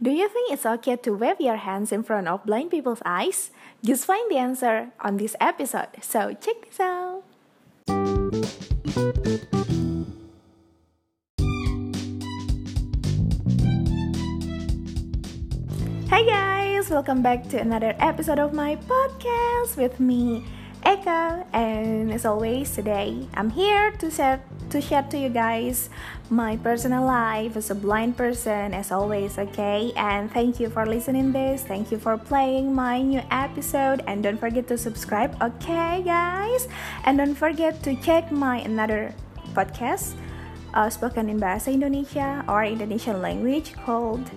Do you think it's okay to wave your hands in front of blind people's eyes? Just find the answer on this episode. So check this out. Hi guys, welcome back to another episode of my podcast with me, Eka, and as always, today I'm here to share to share to you guys my personal life as a blind person, as always. Okay, and thank you for listening this. Thank you for playing my new episode, and don't forget to subscribe. Okay, guys, and don't forget to check my another podcast uh, spoken in bahasa Indonesia or Indonesian language called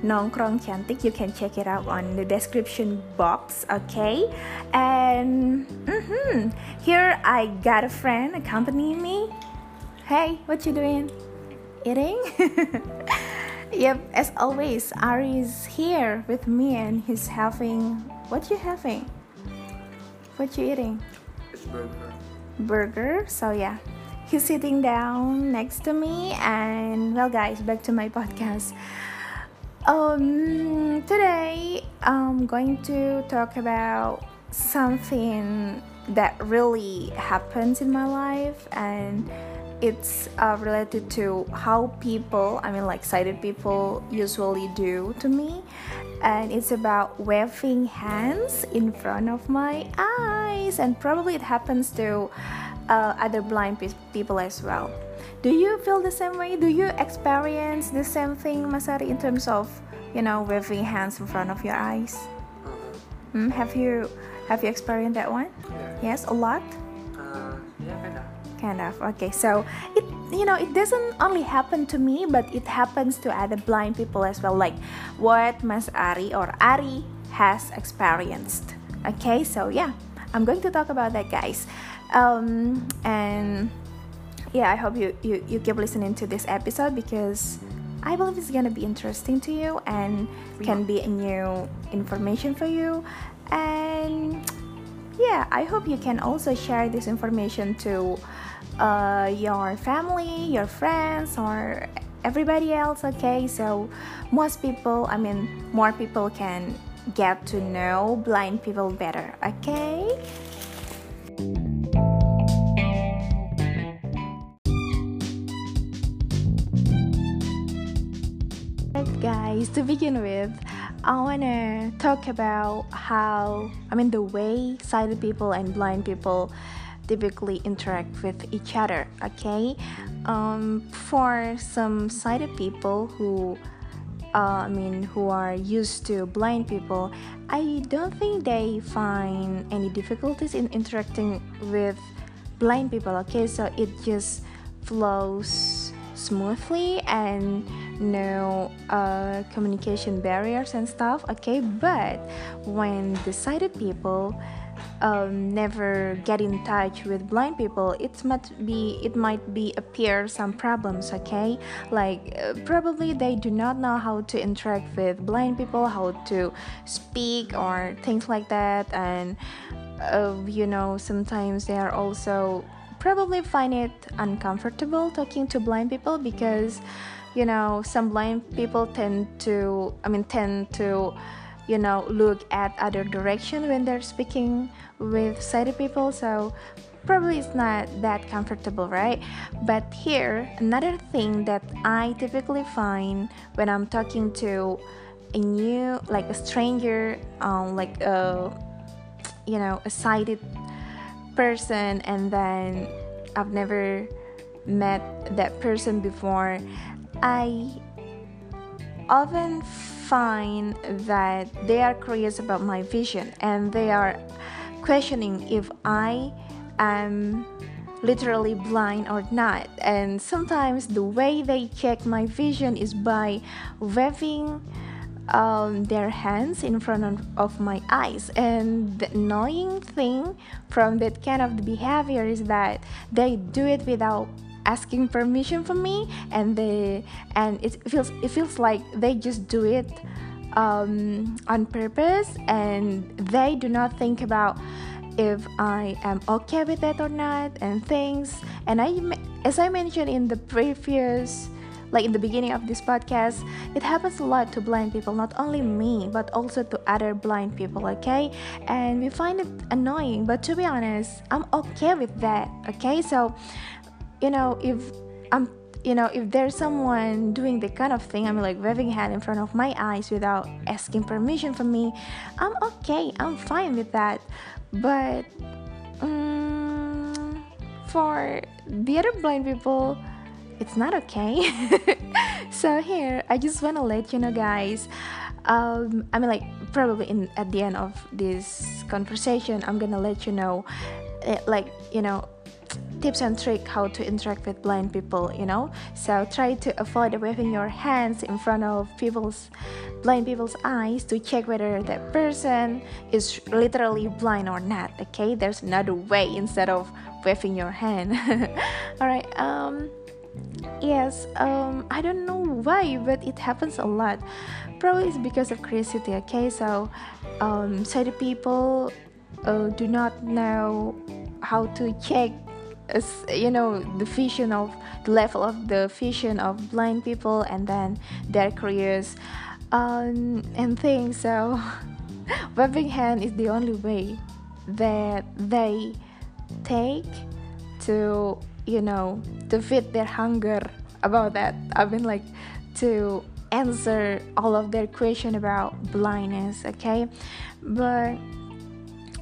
Nongkrong Cantik. You can check it out on the description box, okay? And mm-hmm, here I got a friend accompanying me. Hey, what you doing? Eating? yep, as always, Ari is here with me and he's having what you having? What you eating? It's burger. burger. So yeah, he's sitting down next to me, and well, guys, back to my podcast. Um, today I'm going to talk about something that really happens in my life, and it's uh, related to how people, I mean, like sighted people, usually do to me, and it's about waving hands in front of my eyes, and probably it happens to uh, other blind pe- people as well. Do you feel the same way? Do you experience the same thing, Mas Ari, in terms of you know waving hands in front of your eyes? Hmm, have you have you experienced that one? yeah. Yes, a lot. Kind of. Okay, so it you know it doesn't only happen to me, but it happens to other blind people as well, like what Mas Ari or Ari has experienced. Okay, so yeah, I'm going to talk about that, guys. Um, and yeah, I hope you, you you keep listening to this episode because I believe it's gonna be interesting to you and can be a new information for you. And yeah, I hope you can also share this information to uh, your family, your friends, or everybody else. Okay, so most people, I mean, more people can get to know blind people better. Okay. Guys, to begin with, I wanna talk about how, I mean, the way sighted people and blind people typically interact with each other. Okay, um, for some sighted people who, uh, I mean, who are used to blind people, I don't think they find any difficulties in interacting with blind people. Okay, so it just flows smoothly and no uh, communication barriers and stuff okay? But when sighted people um, never get in touch with blind people it might be it might be appear some problems okay? Like uh, probably they do not know how to interact with blind people how to speak or things like that. And uh, you know sometimes they are also probably find it uncomfortable talking to blind people because you know some blind people tend to i mean tend to you know look at other direction when they're speaking with sighted people. So probably it's not that comfortable right? But here another thing that i typically find when i'm talking to a new like a stranger um, like a you know a sighted person and then I've never met that person before, I often find that they are curious about my vision and they are questioning if I am literally blind or not. And sometimes the way they check my vision is by waving um, their hands in front of, my eyes. And the annoying thing from that kind of behavior is that they do it without asking permission from me, and they and it feels it feels like they just do it um, on purpose, and they do not think about if I am okay with that or not, and things. And I, as I mentioned in the previous like in the beginning of this podcast, it happens a lot to blind people, not only me, but also to other blind people, okay? And we find it annoying, but to be honest, I'm okay with that, okay? So, you know, if I'm you know if there's someone doing the kind of thing i mean like waving hand in front of my eyes without asking permission from me i'm okay i'm fine with that. But um, for the other blind people it's not okay. So here i just want to let you know guys um, i mean like probably in at the end of this conversation i'm gonna let you know uh, like you know tips and trick how to interact with blind people you know? So try to avoid waving your hands in front of people's blind people's eyes to check whether that person is literally blind or not okay? There's another way instead of waving your hand. All right um yes um i don't know why but it happens a lot. Probably it's because of curiosity okay? So um sighted people uh, do not know how to check you know the vision of the level of the vision of blind people and then their careers. Um, and things so waving hand is the only way that they take to you know to feed their hunger about that. I mean like to answer all of their question about blindness okay? But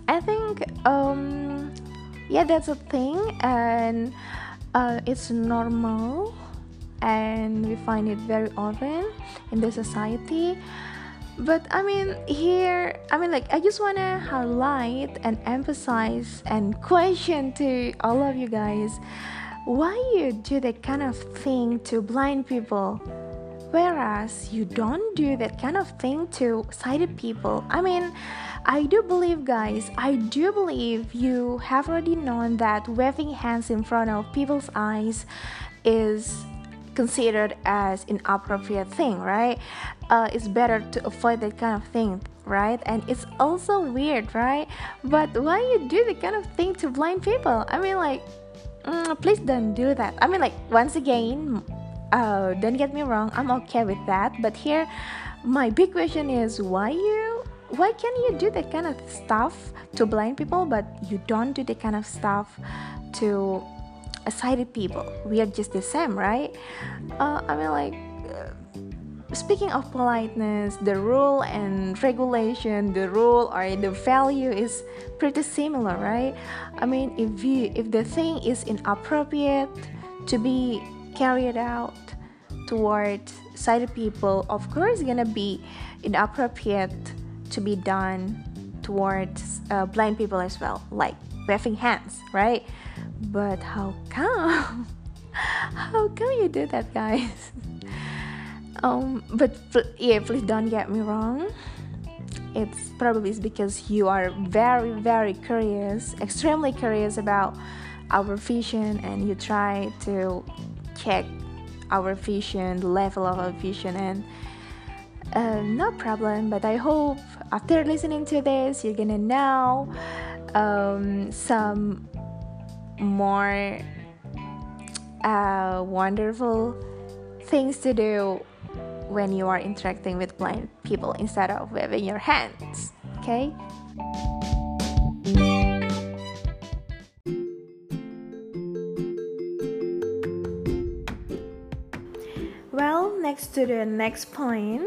i think um yeah that's a thing and uh, it's normal and we find it very often in the society. But i mean here i mean like i just want to highlight and emphasize and question to all of you guys why you do that kind of thing to blind people whereas you don't do that kind of thing to sighted people? I mean I do believe, guys, I do believe you have already known that waving hands in front of people's eyes is considered as inappropriate thing, right? Uh, it's better to avoid that kind of thing, right? And it's also weird, right? But why you do the kind of thing to blind people? I mean, like, mm, please don't do that. I mean, like, once again, uh, don't get me wrong, I'm okay with that. But here, my big question is why you why can you do that kind of stuff to blind people but you don't do that kind of stuff to sighted people? We are just the same right? Uh, i mean like uh, speaking of politeness the rule and regulation the rule or the value is pretty similar right? I mean if you if the thing is inappropriate to be carried out towards sighted people of course it's gonna be inappropriate to be done towards uh, blind people as well, like waving hands, right? But how come? how come you do that, guys? um, but yeah, please don't get me wrong. It's probably because you are very, very curious, extremely curious about our vision, and you try to check our vision, the level of our vision, and uh, no problem. But I hope after listening to this, you're gonna know um, some more uh, wonderful things to do when you are interacting with blind people instead of waving your hands. Okay? Well, next to the next point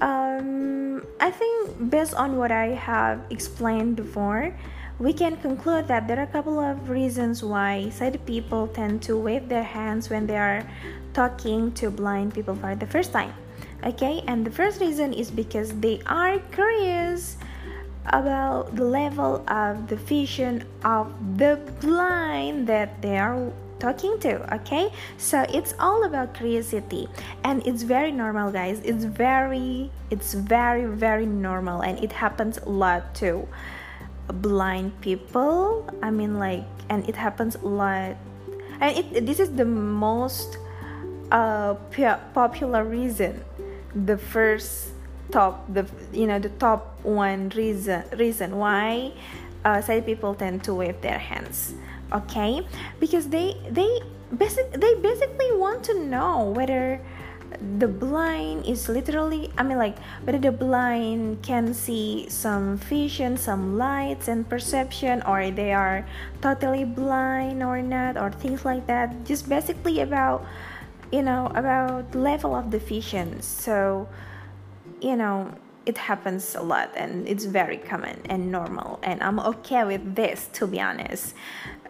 um, I think based on what I have explained before, we can conclude that there are a couple of reasons why sighted people tend to wave their hands when they are talking to blind people for the first time. Okay, and the first reason is because they are curious about the level of the vision of the blind that they are talking to okay? So it's all about curiosity. And it's very normal guys. It's very it's very very normal. And it happens a lot to blind people. I mean like and it happens a lot. And it this is the most uh popular reason. The first top the you know the top one reason reason why uh, people tend to wave their hands okay? Because they they basic they basically want to know whether the blind is literally i mean like whether the blind can see some vision some lights and perception or they are totally blind or not or things like that. Just basically about you know about level of the vision. So you know it happens a lot and it's very common and normal and i'm okay with this to be honest.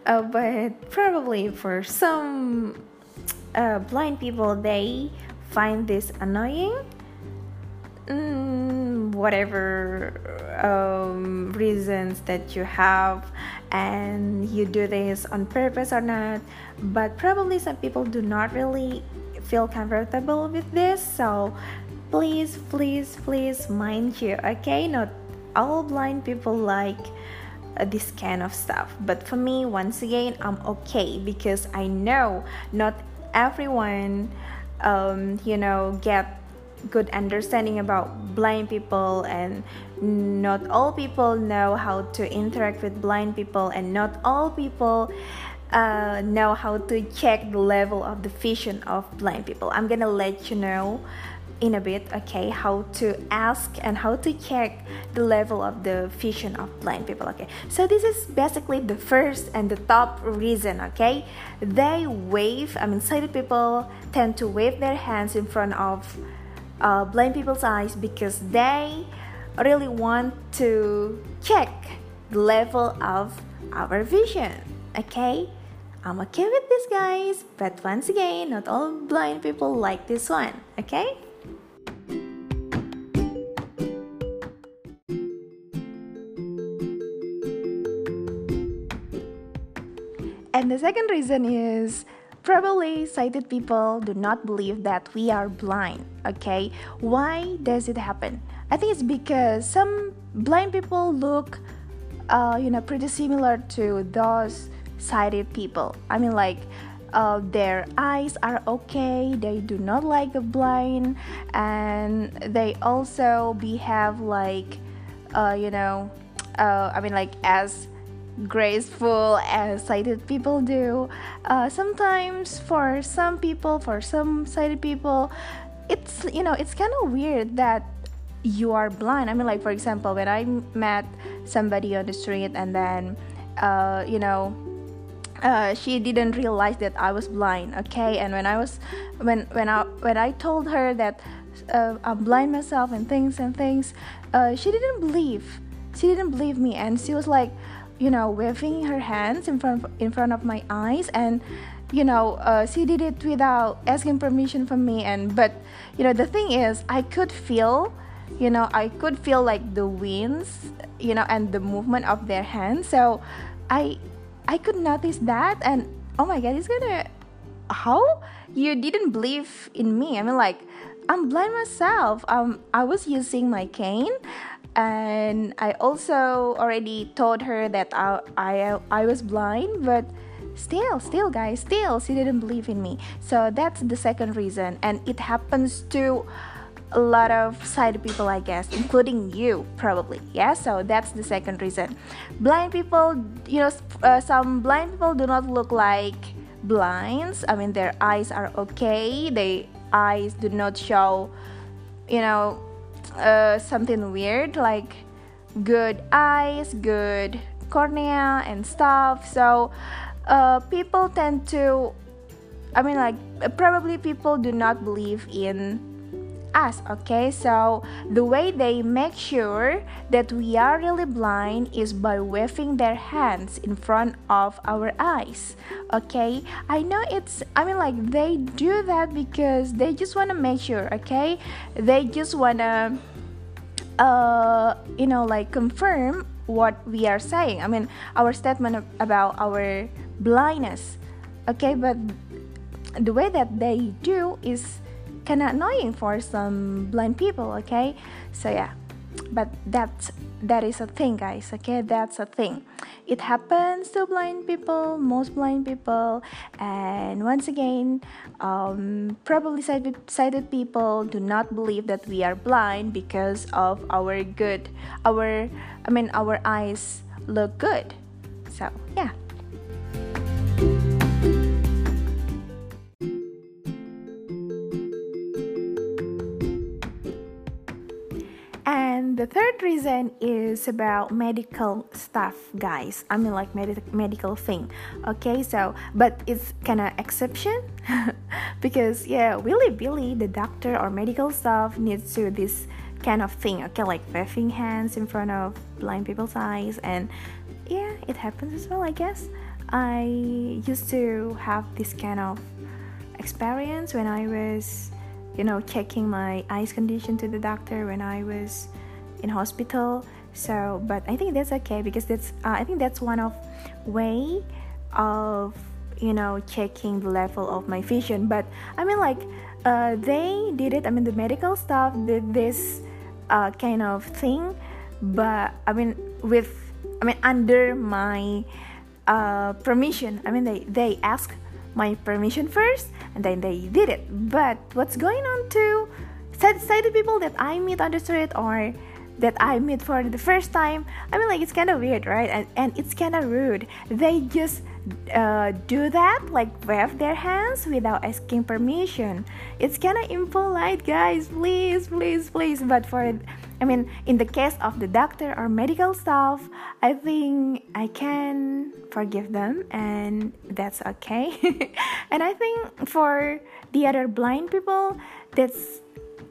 Uh, but probably for some uh, blind people they find this annoying. Mm, whatever um, reasons that you have and you do this on purpose or not. But probably some people do not really feel comfortable with this so please please please mind you okay? Not all blind people like uh, this kind of stuff. But for me once again i'm okay because i know not everyone um, you know get good understanding about blind people and not all people know how to interact with blind people and not all people uh, know how to check the level of the vision of blind people. I'm gonna let you know in a bit okay how to ask and how to check the level of the vision of blind people okay? So this is basically the first and the top reason okay? They wave i mean sighted people tend to wave their hands in front of uh, blind people's eyes because they really want to check the level of our vision okay? I'm okay with this guys but once again not all blind people like this one okay And the second reason is probably sighted people do not believe that we are blind. Okay, why does it happen? I think it's because some blind people look, uh, you know, pretty similar to those sighted people. I mean, like. Uh, their eyes are okay they do not like the blind and they also behave like uh, you know uh, i mean like as graceful as sighted people do. Uh, sometimes, for some people, for some sighted people, it's you know it's kind of weird that you are blind. I mean, like for example, when I met somebody on the street and then, uh, you know, uh, she didn't realize that I was blind. Okay, and when I was, when when I when I told her that uh, I'm blind myself and things and things, uh, she didn't believe. She didn't believe me, and she was like, you know waving her hands in front of, in front of my eyes and you know uh, she did it without asking permission from me and but you know the thing is i could feel you know i could feel like the winds you know and the movement of their hands. So i i could notice that and oh my god it's gonna how? You didn't believe in me. I mean like i'm blind myself. Um i was using my cane and I also already told her that I, I, I was blind, but still, still, guys, still, she didn't believe in me. So that's the second reason, and it happens to a lot of sighted people, I guess, including you, probably. Yeah, so that's the second reason. Blind people, you know, uh, some blind people do not look like blinds. I mean, their eyes are okay. Their eyes do not show, you know, uh, something weird like good eyes, good cornea, and stuff. So uh, people tend to, I mean, like, probably people do not believe in us okay? So the way they make sure that we are really blind is by waving their hands in front of our eyes okay? I know it's i mean like they do that because they just want to make sure okay? They just want to uh you know like confirm what we are saying. I mean our statement about our blindness okay? But the way that they do is kind of annoying for some blind people okay? So yeah. But that's that is a thing guys okay? That's a thing. It happens to blind people most blind people. And once again um, probably sighted, sighted people do not believe that we are blind because of our good our i mean our eyes look good. So yeah And the third reason is about medical stuff, guys. I mean, like med- medical thing. Okay, so but it's kind of exception because yeah, Willy Billy, the doctor or medical staff needs to this kind of thing. Okay, like waving hands in front of blind people's eyes, and yeah, it happens as well. I guess I used to have this kind of experience when I was you know checking my eyes condition to the doctor when I was in hospital. So but I think that's okay because that's uh, I think that's one of way of you know checking the level of my vision. But I mean like uh, they did it I mean the medical staff did this uh, kind of thing. But I mean with I mean under my uh, permission. I mean they they asked my permission first and then they did it. But what's going on to say the people that i meet on the street or that I meet for the first time. I mean, like, it's kind of weird, right? And, and it's kind of rude. They just uh, do that, like, wave their hands without asking permission. It's kind of impolite, guys. Please, please, please. But for I mean, in the case of the doctor or medical staff, I think I can forgive them and that's okay. and I think for the other blind people, that's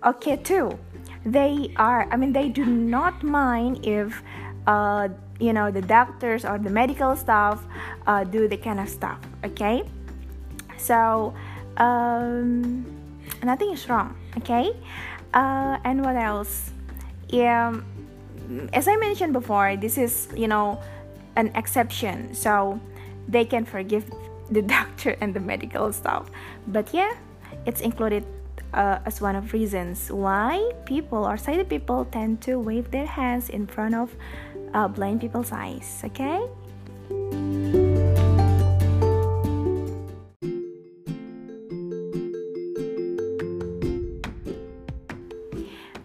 okay too. They are, I mean, they do not mind if, uh, you know, the doctors or the medical staff uh, do the kind of stuff, okay? So, um, nothing is wrong, okay? Uh, and what else? yeah as i mentioned before this is you know an exception so they can forgive the doctor and the medical staff but yeah it's included uh, as one of reasons why people or sighted people tend to wave their hands in front of uh, blind people's eyes okay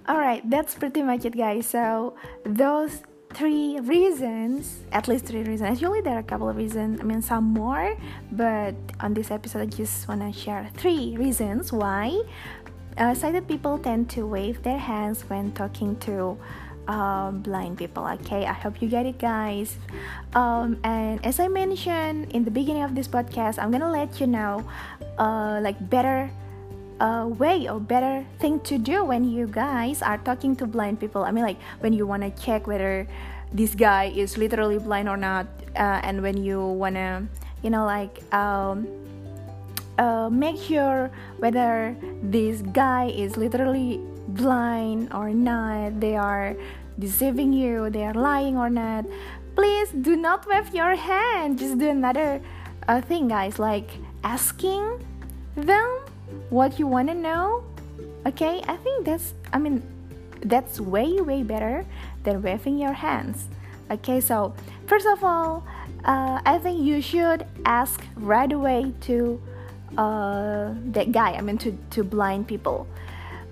Alright, that's pretty much it, guys. So, those three reasons, at least three reasons. Actually, there are a couple of reasons, I mean, some more, but on this episode, I just want to share three reasons why uh, sighted people tend to wave their hands when talking to uh, blind people okay i hope you get it guys um, and as i mentioned in the beginning of this podcast i'm gonna let you know uh, like better a way or better thing to do when you guys are talking to blind people. I mean, like when you want to check whether this guy is literally blind or not, uh, and when you want to, you know, like um, uh, make sure whether this guy is literally blind or not, they are deceiving you, they are lying or not. Please do not wave your hand. Just do another uh, thing, guys, like asking them what you want to know okay? I think that's i mean that's way way better than waving your hands okay? So first of all uh, i think you should ask right away to uh, that guy i mean to, to blind people.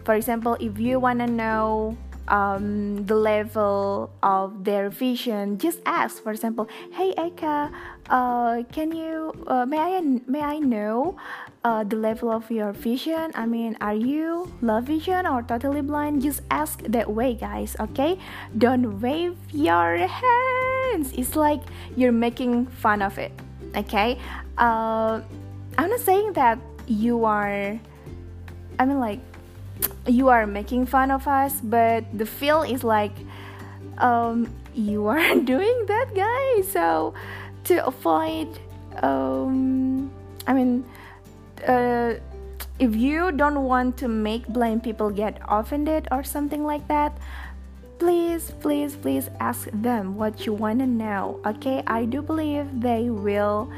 For example if you want to know um, the level of their vision just ask. For example hey eka uh, can you uh, may i may i know uh, the level of your vision. I mean are you low vision or totally blind? Just ask that way guys okay? Don't wave your hands. It's like you're making fun of it okay? Uh, i'm not saying that you are i mean like you are making fun of us but the feel is like um, you are doing that guys. So to avoid um, i mean uh, if you don't want to make blind people get offended or something like that please please please ask them what you want to know okay? I do believe they will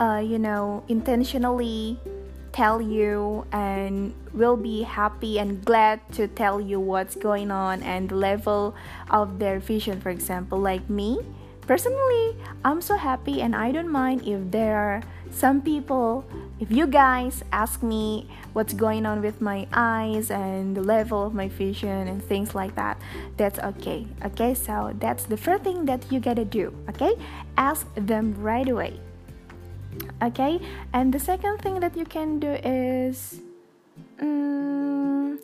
uh, you know intentionally tell you and will be happy and glad to tell you what's going on and the level of their vision for example like me personally i'm so happy and i don't mind if there are some people if you guys ask me what's going on with my eyes and the level of my vision and things like that that's okay okay? So that's the first thing that you gotta do okay? Ask them right away okay? And the second thing that you can do is um,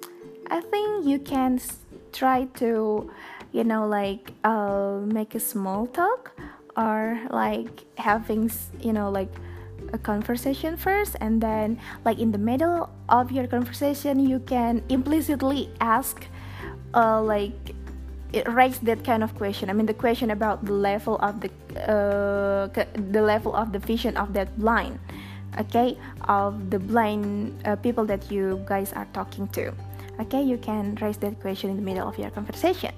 i think you can try to you know like uh, make a small talk or like having you know like a conversation first and then like in the middle of your conversation you can implicitly ask uh, like raise that kind of question. I mean the question about the level of the uh, the level of the vision of that blind okay of the blind uh, people that you guys are talking to okay? You can raise that question in the middle of your conversation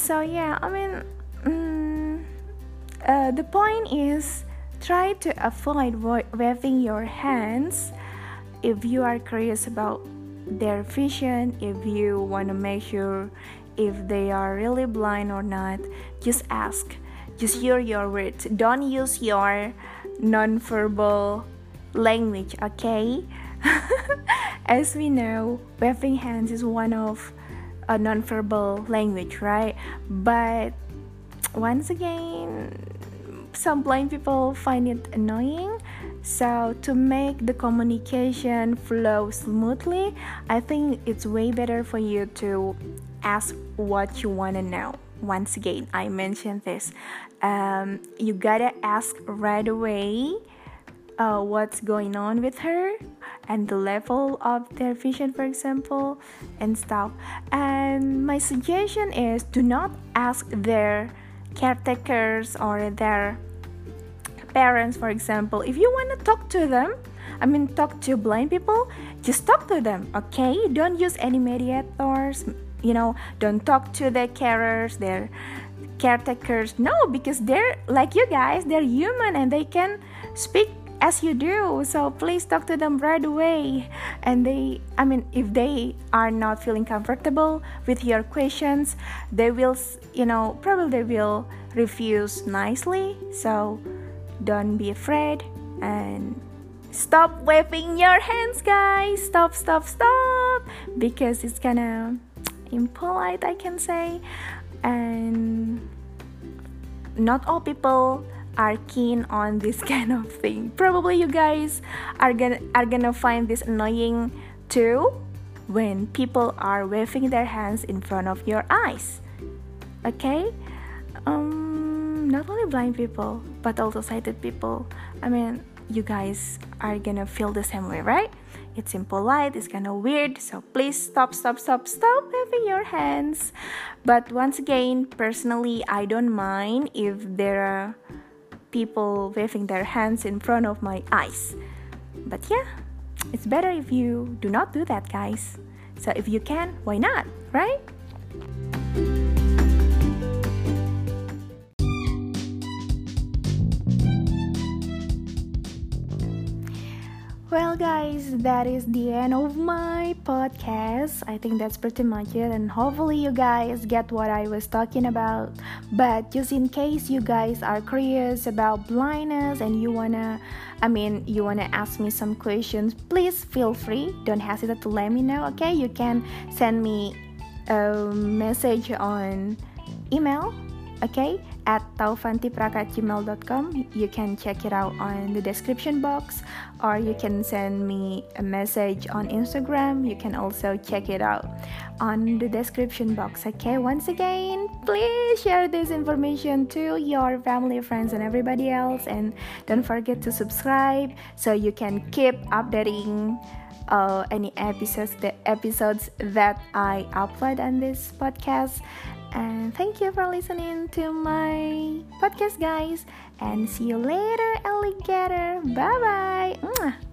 so yeah i mean um, uh, the point is try to avoid waving your hands if you are curious about their vision if you want to make sure if they are really blind or not just ask. Just hear your words. Don't use your non-verbal language okay? As we know waving hands is one of a non-verbal language right? But once again some blind people find it annoying. So to make the communication flow smoothly i think it's way better for you to ask what you want to know. Once again i mentioned this. Um, you gotta ask right away uh, what's going on with her and the level of their vision for example and stuff. And my suggestion is do not ask their caretakers or their parents for example. If you want to talk to them i mean talk to blind people just talk to them okay? Don't use any mediators you know? Don't talk to the carers their caretakers. No because they're like you guys they're human and they can speak as you do so please talk to them right away. And they i mean if they are not feeling comfortable with your questions they will you know probably they will refuse nicely. So don't be afraid and stop waving your hands guys. Stop stop stop. Because it's kind of impolite i can say. And not all people are keen on this kind of thing. Probably you guys are gonna are gonna find this annoying too when people are waving their hands in front of your eyes. Okay? Um not only blind people but also sighted people. I mean, you guys are gonna feel the same way, right? It's impolite, it's kind of weird, so please stop, stop, stop, stop waving your hands. But once again, personally, I don't mind if there are people waving their hands in front of my eyes. But yeah, it's better if you do not do that, guys. So if you can, why not, right? Well, guys, that is the end of my podcast. I think that's pretty much it, and hopefully, you guys get what I was talking about. But just in case you guys are curious about blindness and you wanna, I mean, you wanna ask me some questions, please feel free. Don't hesitate to let me know, okay? You can send me a message on email, okay? at taufantipraka@gmail.com. You can check it out on the description box, or you can send me a message on Instagram. You can also check it out on the description box. Okay, once again, please share this information to your family, friends, and everybody else, and don't forget to subscribe so you can keep updating. Uh, any episodes the episodes that I upload on this podcast and thank you for listening to my podcast, guys. And see you later, alligator. Bye bye.